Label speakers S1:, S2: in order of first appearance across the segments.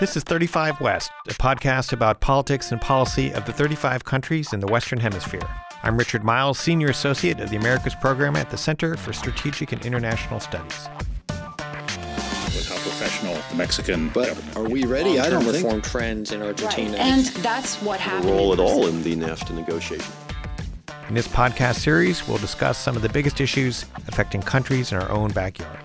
S1: This is 35 West, a podcast about politics and policy of the 35 countries in the Western Hemisphere. I'm Richard Miles, Senior Associate of the Americas Program at the Center for Strategic and International Studies.
S2: With how professional the Mexican
S3: But are we ready? I don't think.
S4: reform trends in Argentina.
S5: And that's what happened.
S3: role at all in the NAFTA negotiation.
S1: In this podcast series, we'll discuss some of the biggest issues affecting countries in our own backyard.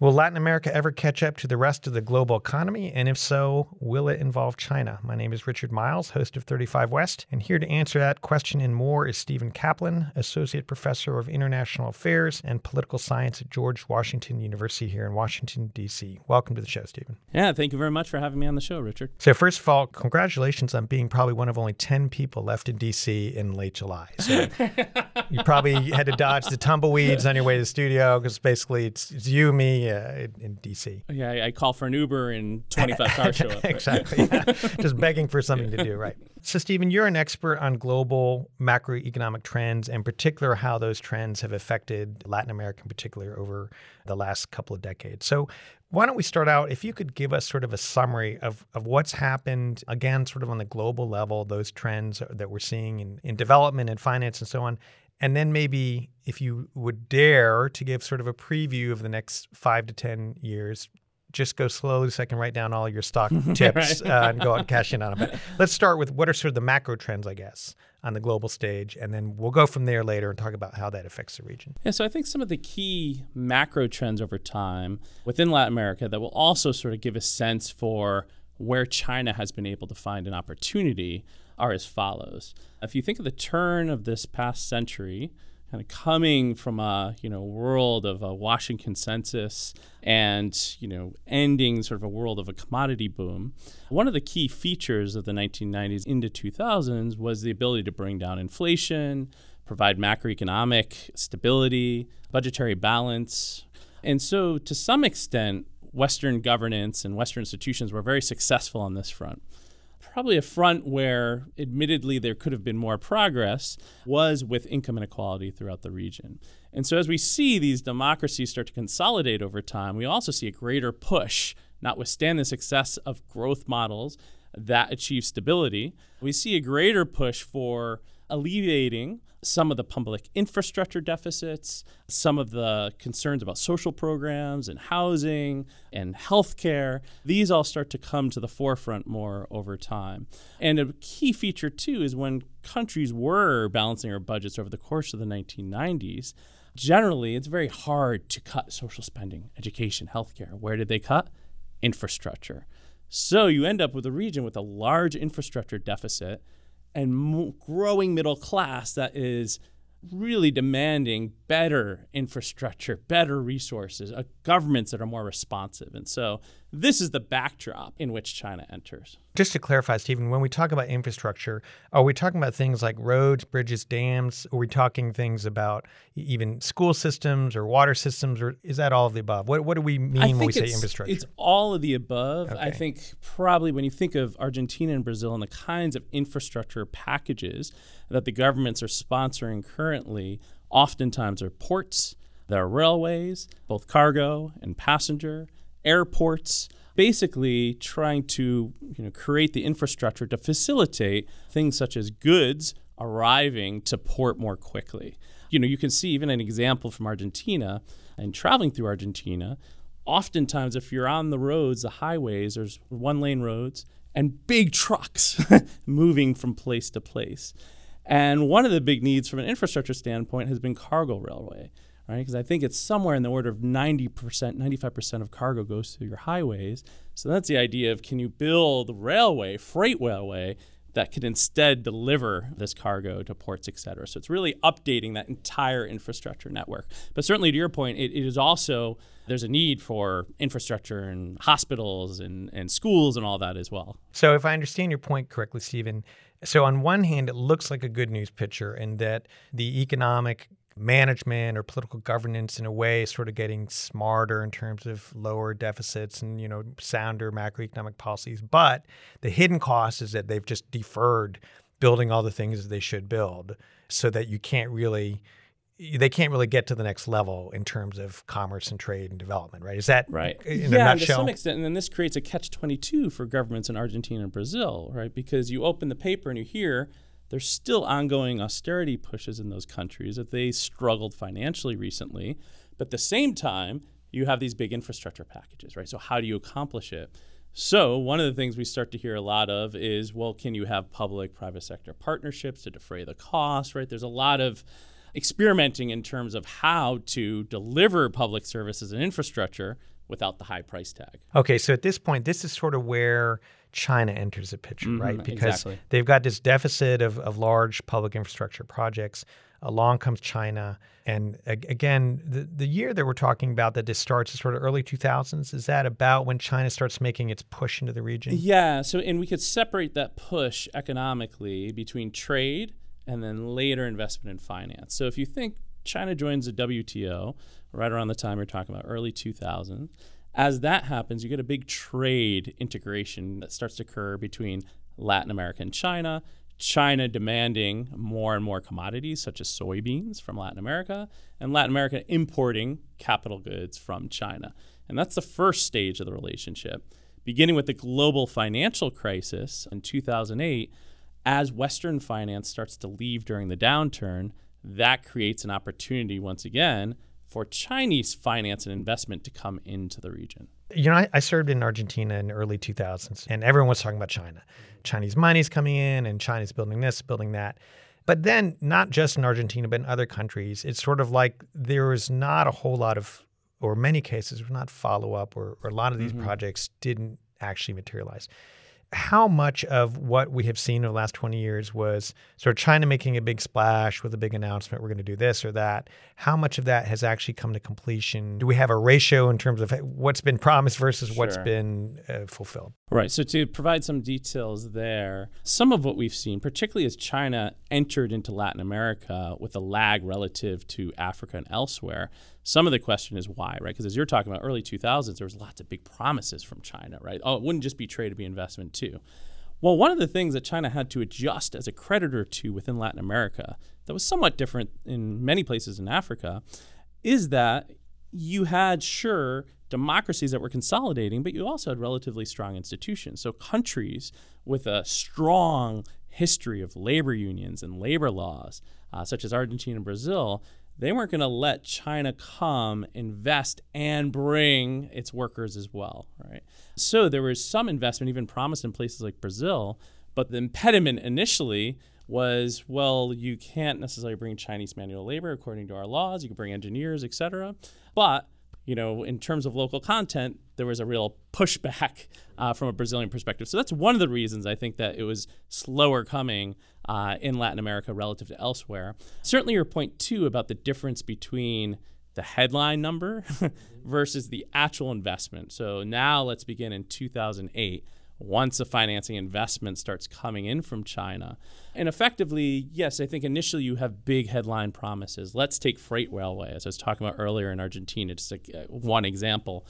S1: Will Latin America ever catch up to the rest of the global economy? And if so, will it involve China? My name is Richard Miles, host of 35 West, and here to answer that question and more is Stephen Kaplan, Associate Professor of International Affairs and Political Science at George Washington University here in Washington, D.C. Welcome to the show, Stephen.
S6: Yeah, thank you very much for having me on the show, Richard.
S1: So, first of all, congratulations on being probably one of only 10 people left in D.C. in late July. So, you probably had to dodge the tumbleweeds on your way to the studio because basically it's, it's you, me uh, in, in D.C.
S6: Yeah, I, I call for an Uber and 25 cars show up. right?
S1: exactly. yeah. Just begging for something to do, right? So, Stephen, you're an expert on global macroeconomic trends, and in particular how those trends have affected Latin America in particular over the last couple of decades. So, why don't we start out? If you could give us sort of a summary of, of what's happened, again, sort of on the global level, those trends that we're seeing in, in development and finance and so on. And then maybe if you would dare to give sort of a preview of the next five to 10 years, just go slowly so I can write down all your stock tips uh, and go out and cash in on them. But let's start with what are sort of the macro trends, I guess, on the global stage. And then we'll go from there later and talk about how that affects the region.
S6: Yeah, so I think some of the key macro trends over time within Latin America that will also sort of give a sense for where China has been able to find an opportunity are as follows. If you think of the turn of this past century, kind of coming from a you know world of a Washington consensus and you know ending sort of a world of a commodity boom, one of the key features of the 1990s into 2000s was the ability to bring down inflation, provide macroeconomic stability, budgetary balance, and so to some extent, Western governance and Western institutions were very successful on this front probably a front where, admittedly, there could have been more progress was with income inequality throughout the region. And so, as we see these democracies start to consolidate over time, we also see a greater push, notwithstanding the success of growth models that achieve stability, we see a greater push for alleviating some of the public infrastructure deficits, some of the concerns about social programs and housing and healthcare. These all start to come to the forefront more over time. And a key feature, too, is when countries were balancing their budgets over the course of the 1990s, generally it's very hard to cut social spending, education, healthcare. Where did they cut? Infrastructure. So you end up with a region with a large infrastructure deficit and growing middle class that is really demanding better infrastructure, better resources, uh, governments that are more responsive. And so this is the backdrop in which China enters.
S1: Just to clarify, Stephen, when we talk about infrastructure, are we talking about things like roads, bridges, dams? Are we talking things about even school systems or water systems, or is that all of the above? What, what do we mean when we say infrastructure?
S6: It's all of the above. I think probably when you think of Argentina and Brazil and the kinds of infrastructure packages that the governments are sponsoring currently, oftentimes are ports, there are railways, both cargo and passenger, airports, basically trying to you know, create the infrastructure to facilitate things such as goods arriving to port more quickly. You know, you can see even an example from Argentina and traveling through Argentina, oftentimes if you're on the roads, the highways, there's one lane roads and big trucks moving from place to place. And one of the big needs from an infrastructure standpoint has been cargo railway, right? Because I think it's somewhere in the order of 90%, 95% of cargo goes through your highways. So that's the idea of can you build railway, freight railway, that could instead deliver this cargo to ports, et cetera. So it's really updating that entire infrastructure network. But certainly to your point, it, it is also, there's a need for infrastructure and hospitals and, and schools and all that as well.
S1: So, if I understand your point correctly, Stephen, so on one hand, it looks like a good news picture in that the economic management or political governance in a way sort of getting smarter in terms of lower deficits and you know sounder macroeconomic policies but the hidden cost is that they've just deferred building all the things that they should build so that you can't really they can't really get to the next level in terms of commerce and trade and development, right? Is that
S6: right?
S1: In
S6: yeah,
S1: a
S6: to some extent, and then this creates a catch twenty two for governments in Argentina and Brazil, right? Because you open the paper and you hear there's still ongoing austerity pushes in those countries that they struggled financially recently, but at the same time you have these big infrastructure packages, right? So how do you accomplish it? So, one of the things we start to hear a lot of is well, can you have public private sector partnerships to defray the cost, right? There's a lot of experimenting in terms of how to deliver public services and infrastructure without the high price tag.
S1: Okay, so at this point, this is sort of where China enters the picture,
S6: mm-hmm,
S1: right? Because
S6: exactly.
S1: they've got this deficit of, of large public infrastructure projects. Along comes China. And again, the, the year that we're talking about that this starts is sort of early 2000s. Is that about when China starts making its push into the region?
S6: Yeah. So, and we could separate that push economically between trade and then later investment in finance. So, if you think China joins the WTO right around the time you're talking about, early 2000s, as that happens, you get a big trade integration that starts to occur between Latin America and China China demanding more and more commodities, such as soybeans from Latin America, and Latin America importing capital goods from China. And that's the first stage of the relationship. Beginning with the global financial crisis in 2008, as Western finance starts to leave during the downturn, that creates an opportunity once again for Chinese finance and investment to come into the region.
S1: You know, I, I, served in Argentina in the early 2000s, and everyone was talking about China. Chinese money's coming in, and China's building this, building that. But then, not just in Argentina, but in other countries, it's sort of like there was not a whole lot of, or many cases, were not follow up, or, or, a lot of these mm-hmm. projects didn't actually materialize how much of what we have seen over the last 20 years was sort of China making a big splash with a big announcement, we're going to do this or that? How much of that has actually come to completion? Do we have a ratio in terms of what's been promised versus sure. what's been uh, fulfilled?
S6: Right. So, to provide some details there, some of what we've seen, particularly as China entered into Latin America with a lag relative to Africa and elsewhere, some of the question is why, right? Because as you're talking about early 2000s, there was lots of big promises from China, right? Oh, it wouldn't just be trade, it'd be investment too. Well, one of the things that China had to adjust as a creditor to within Latin America that was somewhat different in many places in Africa is that you had, sure, democracies that were consolidating, but you also had relatively strong institutions. So countries with a strong history of labor unions and labor laws, uh, such as Argentina and Brazil, they weren't going to let China come, invest, and bring its workers as well, right? So there was some investment even promised in places like Brazil, but the impediment initially was, well, you can't necessarily bring Chinese manual labor according to our laws. You can bring engineers, etc. But you know, in terms of local content, there was a real pushback uh, from a Brazilian perspective. So that's one of the reasons I think that it was slower coming uh, in Latin America relative to elsewhere. Certainly, your point too about the difference between the headline number versus the actual investment. So now let's begin in 2008 once the financing investment starts coming in from China. And effectively, yes, I think initially you have big headline promises. Let's take freight railway, as I was talking about earlier in Argentina, just like uh, one example.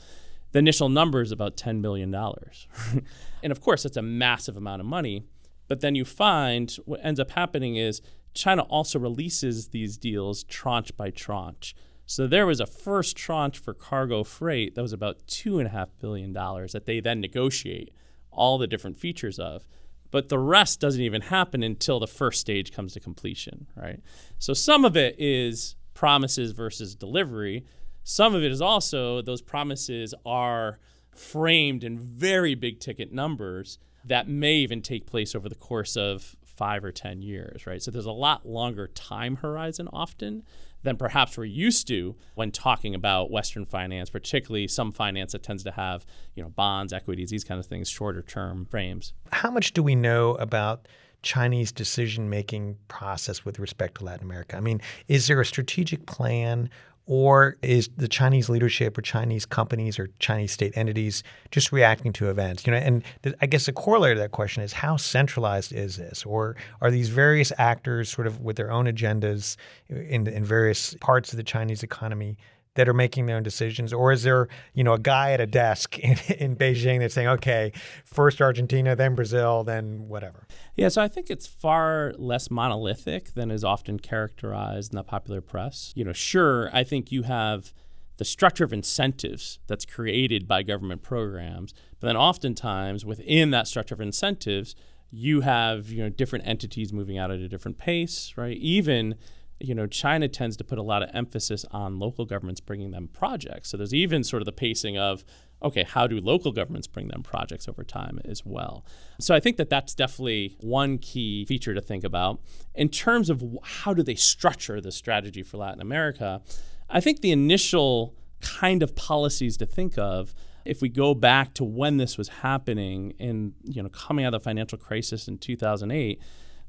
S6: The initial number is about $10 billion. and of course, that's a massive amount of money. But then you find what ends up happening is China also releases these deals tranche by tranche. So there was a first tranche for cargo freight that was about $2.5 billion that they then negotiate all the different features of. But the rest doesn't even happen until the first stage comes to completion, right? So some of it is promises versus delivery. Some of it is also those promises are framed in very big ticket numbers that may even take place over the course of five or 10 years, right? So there's a lot longer time horizon often than perhaps we're used to when talking about Western finance, particularly some finance that tends to have, you know, bonds, equities, these kind of things, shorter term frames.
S1: How much do we know about Chinese decision making process with respect to Latin America? I mean, is there a strategic plan or is the Chinese leadership or Chinese companies or Chinese state entities just reacting to events? You know, and th- I guess the corollary to that question is how centralized is this, or are these various actors sort of with their own agendas in, in various parts of the Chinese economy that are making their own decisions, or is there you know a guy at a desk in, in Beijing that's saying, okay, first Argentina, then Brazil, then whatever?
S6: Yeah, so I think it's far less monolithic than is often characterized in the popular press. You know, sure, I think you have the structure of incentives that's created by government programs, but then oftentimes within that structure of incentives, you have you know different entities moving out at a different pace, right? Even you know China tends to put a lot of emphasis on local governments bringing them projects. So there's even sort of the pacing of okay, how do local governments bring them projects over time as well? So I think that that's definitely one key feature to think about. In terms of how do they structure the strategy for Latin America, I think the initial kind of policies to think of if we go back to when this was happening in you know coming out of the financial crisis in 2008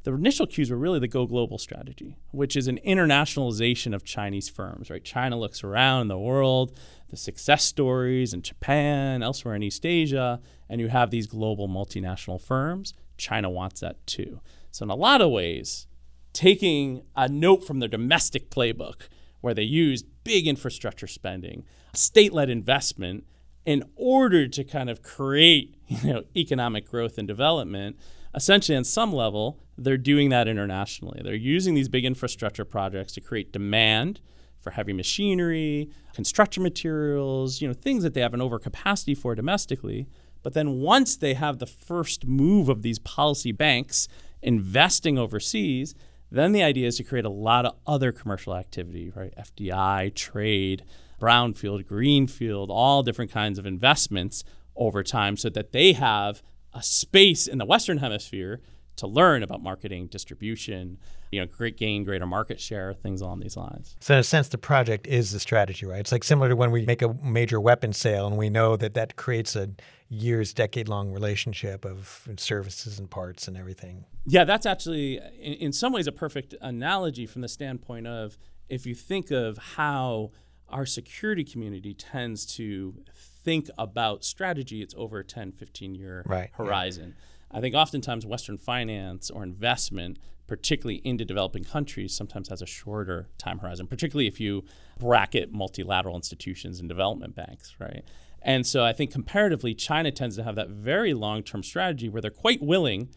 S6: the initial cues were really the go global strategy which is an internationalization of chinese firms right? China looks around the world the success stories in japan elsewhere in east asia and you have these global multinational firms. China wants that too. So in a lot of ways taking a note from their domestic playbook where they used big infrastructure spending state-led investment in order to kind of create you know economic growth and development essentially on some level they're doing that internationally. They're using these big infrastructure projects to create demand for heavy machinery construction materials you know things that they have an overcapacity for domestically. But then once they have the first move of these policy banks investing overseas then the idea is to create a lot of other commercial activity right? Fdi trade brownfield, greenfield, all different kinds of investments over time so that they have a space in the Western Hemisphere to learn about marketing, distribution, you know, great gain greater market share, things along these lines.
S1: So in a sense, the project is the strategy, right? It's like similar to when we make a major weapon sale and we know that that creates a years, decade-long relationship of services and parts and everything.
S6: Yeah, that's actually in, in some ways a perfect analogy from the standpoint of if you think of how our security community tends to think about strategy, it's over a 10, 15 year right, horizon. Yeah. I think oftentimes Western finance or investment, particularly into developing countries, sometimes has a shorter time horizon, particularly if you bracket multilateral institutions and development banks, right? And so I think comparatively, China tends to have that very long term strategy where they're quite willing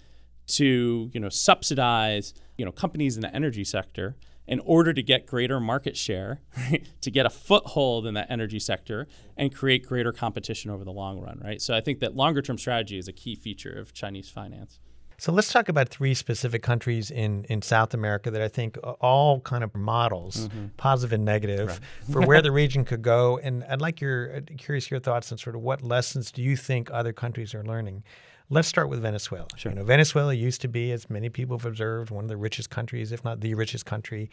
S6: to, you know, subsidize, you know, companies in the energy sector in order to get greater market share, to get a foothold in that energy sector and create greater competition over the long run, right? So I think that longer term strategy is a key feature of Chinese finance.
S1: So let's talk about three specific countries in, in South America that I think all kind of models, mm-hmm. positive and negative, right. for where the region could go. And I'd like your curious your thoughts on sort of what lessons do you think other countries are learning? Let's start with Venezuela. Sure. You know, Venezuela used to be, as many people have observed, one of the richest countries, if not the richest country,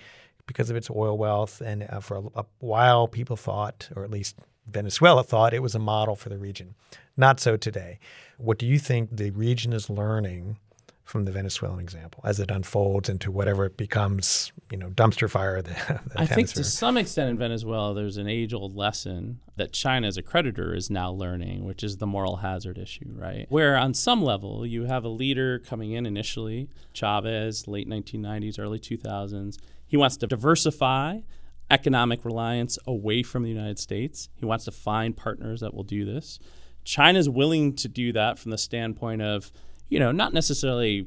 S1: because of its oil wealth. And uh, for a, a while, people thought, or at least Venezuela thought, it was a model for the region. Not so today. What do you think the region is learning from the Venezuelan example as it unfolds into whatever it becomes, you know, dumpster fire. The, the
S6: I think to some extent in Venezuela, there's an age-old lesson that China as a creditor is now learning, which is the moral hazard issue, right? Where on some level you have a leader coming in initially, Chavez, late 1990s, early 2000s. He wants to diversify economic reliance away from the United States. He wants to find partners that will do this. China's willing to do that from the standpoint of you know, not necessarily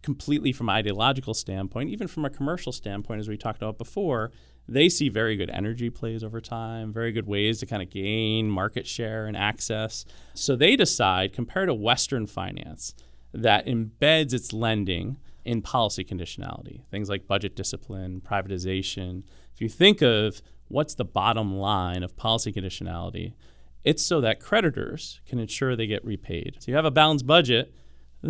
S6: completely from an ideological standpoint, even from a commercial standpoint, as we talked about before, they see very good energy plays over time, very good ways to kind of gain market share and access. So they decide, compared to Western finance, that embeds its lending in policy conditionality, things like budget discipline, privatization. If you think of what's the bottom line of policy conditionality, it's so that creditors can ensure they get repaid. So you have a balanced budget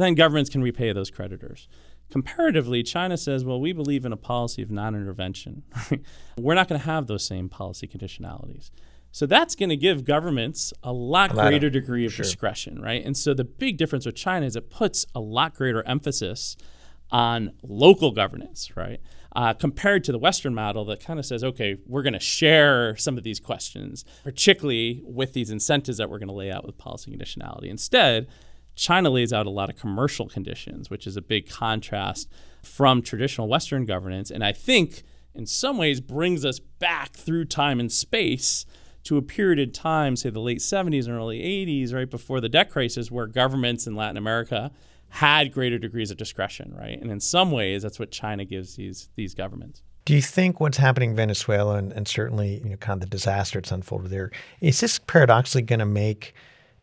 S6: then governments can repay those creditors. Comparatively, China says, well, we believe in a policy of non intervention. We're not going to have those same policy conditionalities. So that's going to give governments a lot, a lot greater of, degree of sure. discretion, right? And so the big difference with China is it puts a lot greater emphasis on local governance, right? Uh, compared to the Western model that kind of says, okay, we're going to share some of these questions, particularly with these incentives that we're going to lay out with policy conditionality. Instead, China lays out a lot of commercial conditions, which is a big contrast from traditional Western governance. And I think in some ways brings us back through time and space to a period of time, say the late 70s and early 80s, right before the debt crisis, where governments in Latin America had greater degrees of discretion, right? And in some ways, that's what China gives these these governments.
S1: Do you think what's happening in Venezuela and, and certainly you know kind of the disaster that's unfolded there is this paradoxically going to make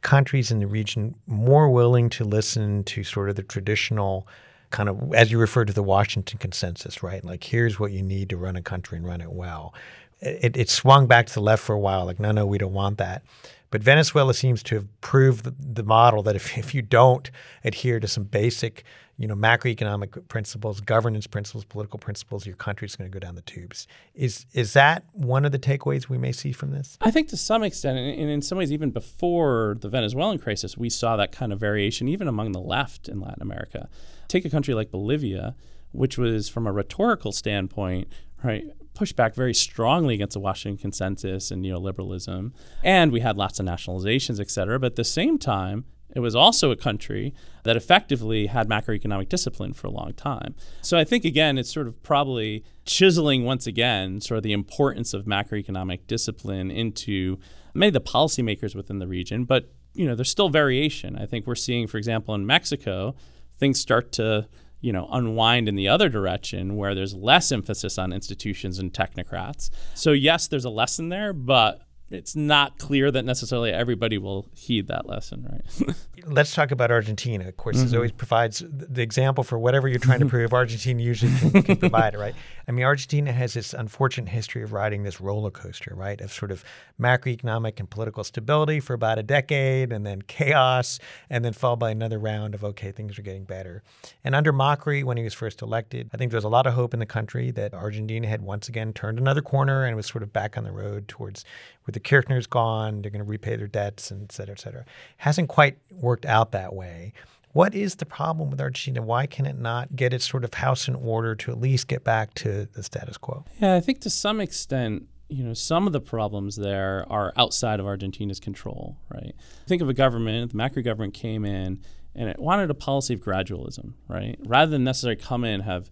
S1: countries in the region more willing to listen to sort of the traditional kind of as you refer to the Washington consensus, right? Like here's what you need to run a country and run it well. It, it swung back to the left for a while, like no, no, we don't want that. But Venezuela seems to have proved the, the model that if, if you don't adhere to some basic, you know, macroeconomic principles, governance principles, political principles, your country's going to go down the tubes. Is is that one of the takeaways we may see from this?
S6: I think to some extent, and in some ways, even before the Venezuelan crisis, we saw that kind of variation even among the left in Latin America. Take a country like Bolivia, which was from a rhetorical standpoint, right, pushed back very strongly against the Washington consensus and neoliberalism. And we had lots of nationalizations, et cetera. But at the same time, it was also a country that effectively had macroeconomic discipline for a long time. So I think, again, it's sort of probably chiseling once again sort of the importance of macroeconomic discipline into many of the policymakers within the region. But, you know, there's still variation. I think we're seeing, for example, in Mexico, things start to you know unwind in the other direction where there's less emphasis on institutions and technocrats. So yes there's a lesson there but it's not clear that necessarily everybody will heed that lesson, right?
S1: Let's talk about Argentina. Of course, mm-hmm. this always provides the example for whatever you're trying to prove. Argentina usually can, can provide it, right? I mean, Argentina has this unfortunate history of riding this roller coaster, right? Of sort of macroeconomic and political stability for about a decade, and then chaos, and then followed by another round of okay, things are getting better. And under Macri, when he was first elected, I think there was a lot of hope in the country that Argentina had once again turned another corner and was sort of back on the road towards where the Kirchner's gone, they're going to repay their debts, and et cetera, et cetera. Hasn't quite worked out that way. What is the problem with Argentina? Why can it not get its sort of house in order to at least get back to the status quo?
S6: Yeah, I think to some extent, you know, some of the problems there are outside of Argentina's control, right? Think of a government, the Macri government came in and it wanted a policy of gradualism, right? Rather than necessarily come in and have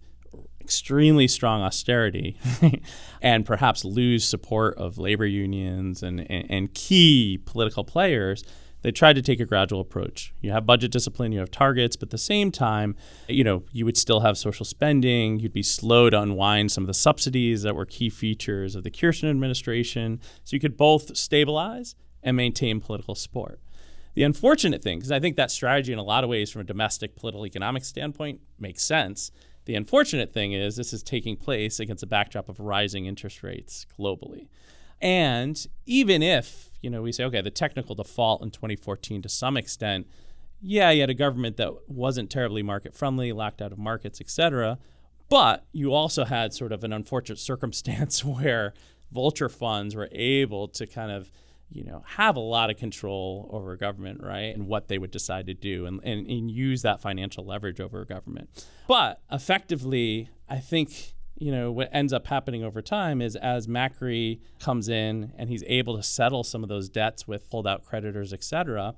S6: extremely strong austerity and perhaps lose support of labor unions and, and, and, key political players, they tried to take a gradual approach. You have budget discipline, you have targets, but at the same time, you know, you would still have social spending. You'd be slow to unwind some of the subsidies that were key features of the Kirchner administration. So you could both stabilize and maintain political support. The unfortunate thing, because I think that strategy in a lot of ways from a domestic political economic standpoint makes sense, the unfortunate thing is this is taking place against a backdrop of rising interest rates globally. And even if, you know, we say, okay, the technical default in 2014 to some extent, yeah, you had a government that wasn't terribly market friendly, locked out of markets, et cetera. But you also had sort of an unfortunate circumstance where vulture funds were able to kind of you know, have a lot of control over government, right? And what they would decide to do and, and, and use that financial leverage over government. But effectively, I think, you know, what ends up happening over time is as Macri comes in and he's able to settle some of those debts with holdout creditors, et cetera,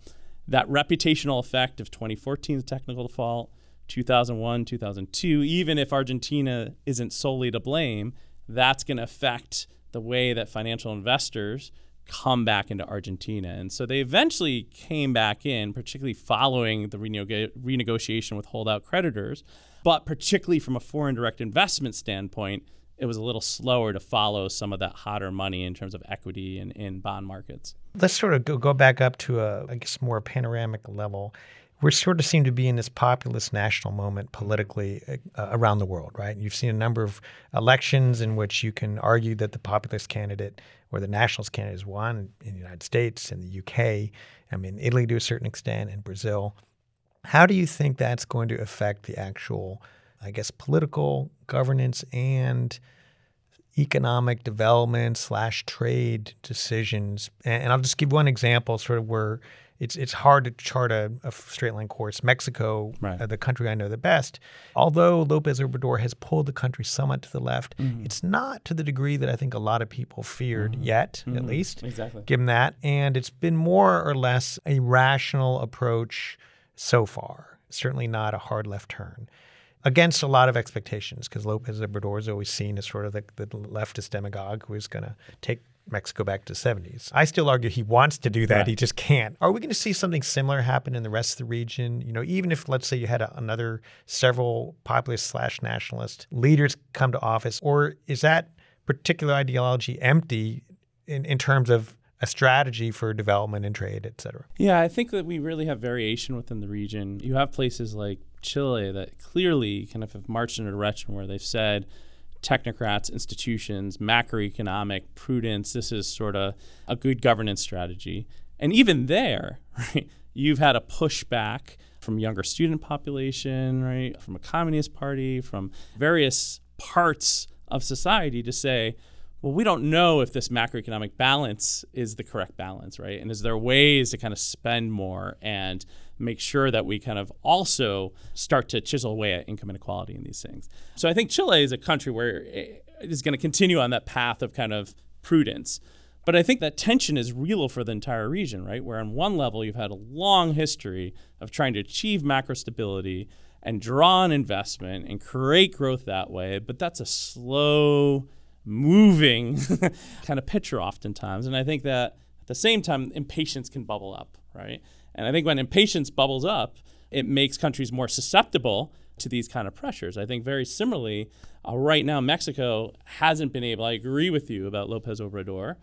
S6: that reputational effect of 2014's technical default, 2001, 2002, even if Argentina isn't solely to blame, that's going to affect the way that financial investors – come back into Argentina. And so they eventually came back in, particularly following the renegotiation with holdout creditors. But particularly from a foreign direct investment standpoint, it was a little slower to follow some of that hotter money in terms of equity and in bond markets.
S1: Let's sort of go, go back up to a, I guess, more panoramic level we sort of seem to be in this populist national moment politically uh, around the world, right? You've seen a number of elections in which you can argue that the populist candidate or the nationalist candidate has won in the United States, in the UK, I mean, Italy to a certain extent, and Brazil. How do you think that's going to affect the actual, I guess, political governance and economic development slash trade decisions? And I'll just give one example, sort of where it's it's hard to chart a, a straight line course. Mexico, right. uh, the country I know the best, although Lopez Obrador has pulled the country somewhat to the left, mm-hmm. it's not to the degree that I think a lot of people feared mm-hmm. yet, mm-hmm. at least.
S6: Exactly.
S1: Given that, and it's been more or less a rational approach so far. Certainly not a hard left turn. against a lot of expectations because Lopez Obrador is always seen as sort of the, the leftist demagogue who is going to take Mexico back to the 70s. I still argue he wants to do that, right. he just can't. Are we going to see something similar happen in the rest of the region? You know, even if let's say you had a, another several populist slash nationalist leaders come to office, or is that particular ideology empty in, in terms of a strategy for development and trade, et cetera?
S6: Yeah, I think that we really have variation within the region. You have places like Chile that clearly kind of have marched in a direction where they've said, technocrats, institutions, macroeconomic prudence. This is sort of a good governance strategy. And even there, right, you've had a pushback from younger student population, right, from a communist party, from various parts of society to say, well, we don't know if this macroeconomic balance is the correct balance, right? And is there ways to kind of spend more and make sure that we kind of also start to chisel away at income inequality in these things? So I think Chile is a country where it is going to continue on that path of kind of prudence. But I think that tension is real for the entire region, right? Where on one level you've had a long history of trying to achieve macro stability and draw on investment and create growth that way, but that's a slow moving kind of picture oftentimes. And I think that at the same time, impatience can bubble up, right? And I think when impatience bubbles up, it makes countries more susceptible to these kind of pressures. I think very similarly, uh, right now, Mexico hasn't been able, I agree with you about Lopez Obrador,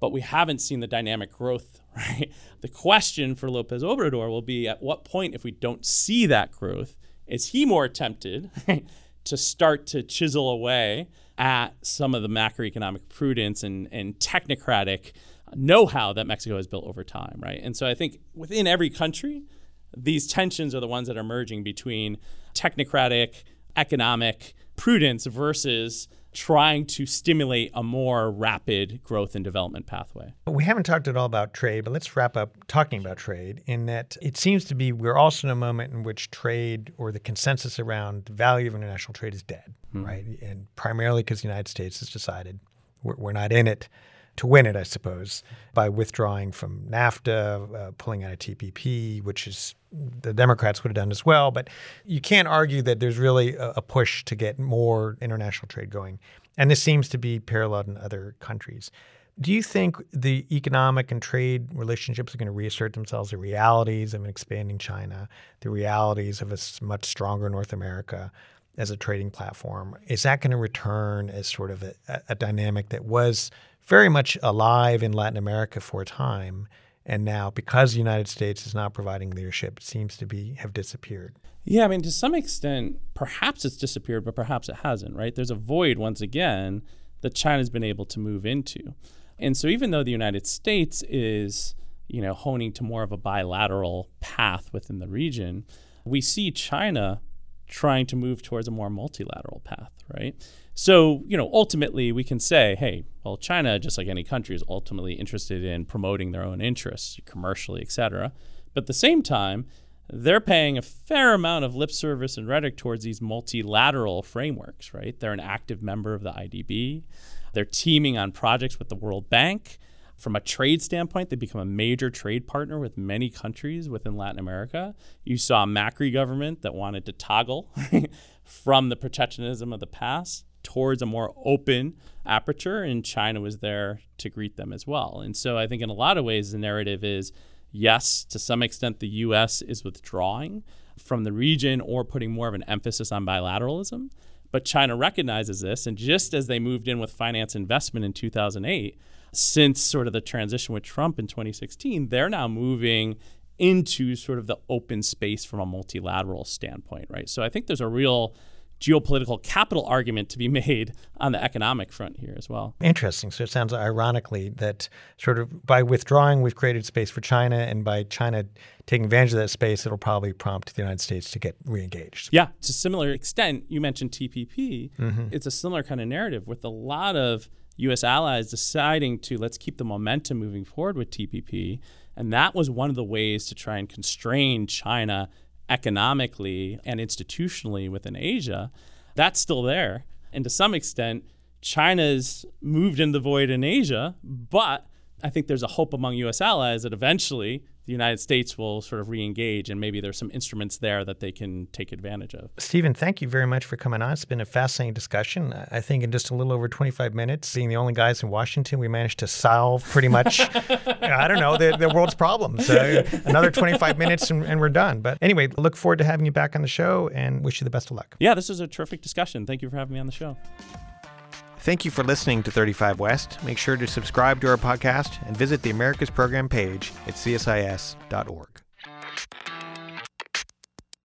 S6: but we haven't seen the dynamic growth, right? The question for Lopez Obrador will be at what point, if we don't see that growth, is he more tempted to start to chisel away at some of the macroeconomic prudence and, and technocratic know-how that Mexico has built over time, right? And so I think within every country, these tensions are the ones that are emerging between technocratic, economic prudence versus trying to stimulate a more rapid growth and development pathway.
S1: We haven't talked at all about trade, but let's wrap up talking about trade in that it seems to be we're also in a moment in which trade or the consensus around the value of international trade is dead, mm-hmm. right? And primarily because the United States has decided we're, we're not in it to win it, I suppose, by withdrawing from NAFTA, uh, pulling out of TPP, which is the Democrats would have done as well. But you can't argue that there's really a, a push to get more international trade going. And this seems to be paralleled in other countries. Do you think the economic and trade relationships are going to reassert themselves? The realities of an expanding China, the realities of a much stronger North America as a trading platform, is that going to return as sort of a, a dynamic that was very much alive in Latin America for a time, and now because the United States is not providing leadership, it seems to be have disappeared.
S6: Yeah, I mean, to some extent, perhaps it's disappeared, but perhaps it hasn't. Right? There's a void once again that China's been able to move into, and so even though the United States is you know honing to more of a bilateral path within the region, we see China trying to move towards a more multilateral path, right? So, you know, ultimately we can say, hey, well, China, just like any country, is ultimately interested in promoting their own interests commercially, et cetera. But at the same time, they're paying a fair amount of lip service and rhetoric towards these multilateral frameworks, right? They're an active member of the IDB. They're teaming on projects with the World Bank. From a trade standpoint, they become a major trade partner with many countries within Latin America. You saw a Macri government that wanted to toggle from the protectionism of the past towards a more open aperture, and China was there to greet them as well. And so I think in a lot of ways, the narrative is yes, to some extent, the U.S. is withdrawing from the region or putting more of an emphasis on bilateralism. But China recognizes this, and just as they moved in with finance investment in 2008, since sort of the transition with Trump in 2016, they're now moving into sort of the open space from a multilateral standpoint, right? So I think there's a real geopolitical capital argument to be made on the economic front here as well.
S1: Interesting. So it sounds ironically that sort of by withdrawing, we've created space for China, and by China taking advantage of that space, it'll probably prompt the United States to get reengaged.
S6: Yeah, to a similar extent, you mentioned TPP. Mm-hmm. It's a similar kind of narrative with a lot of U.S. allies deciding to let's keep the momentum moving forward with TPP. And that was one of the ways to try and constrain China economically and institutionally within Asia, that's still there. And to some extent, China's moved in the void in Asia, but I think there's a hope among US allies that eventually the United States will sort of re-engage, and maybe there's some instruments there that they can take advantage of.
S1: Stephen, thank you very much for coming on. It's been a fascinating discussion. I think in just a little over 25 minutes, being the only guys in Washington, we managed to solve pretty much, I don't know, the, the world's problems. Uh, another 25 minutes and, and we're done. But anyway, look forward to having you back on the show and wish you the best of luck.
S6: Yeah, this was a terrific discussion. Thank you for having me on the show.
S1: Thank you for listening to 35 West. Make sure to subscribe to our podcast and visit the Americas Program page at csis.org.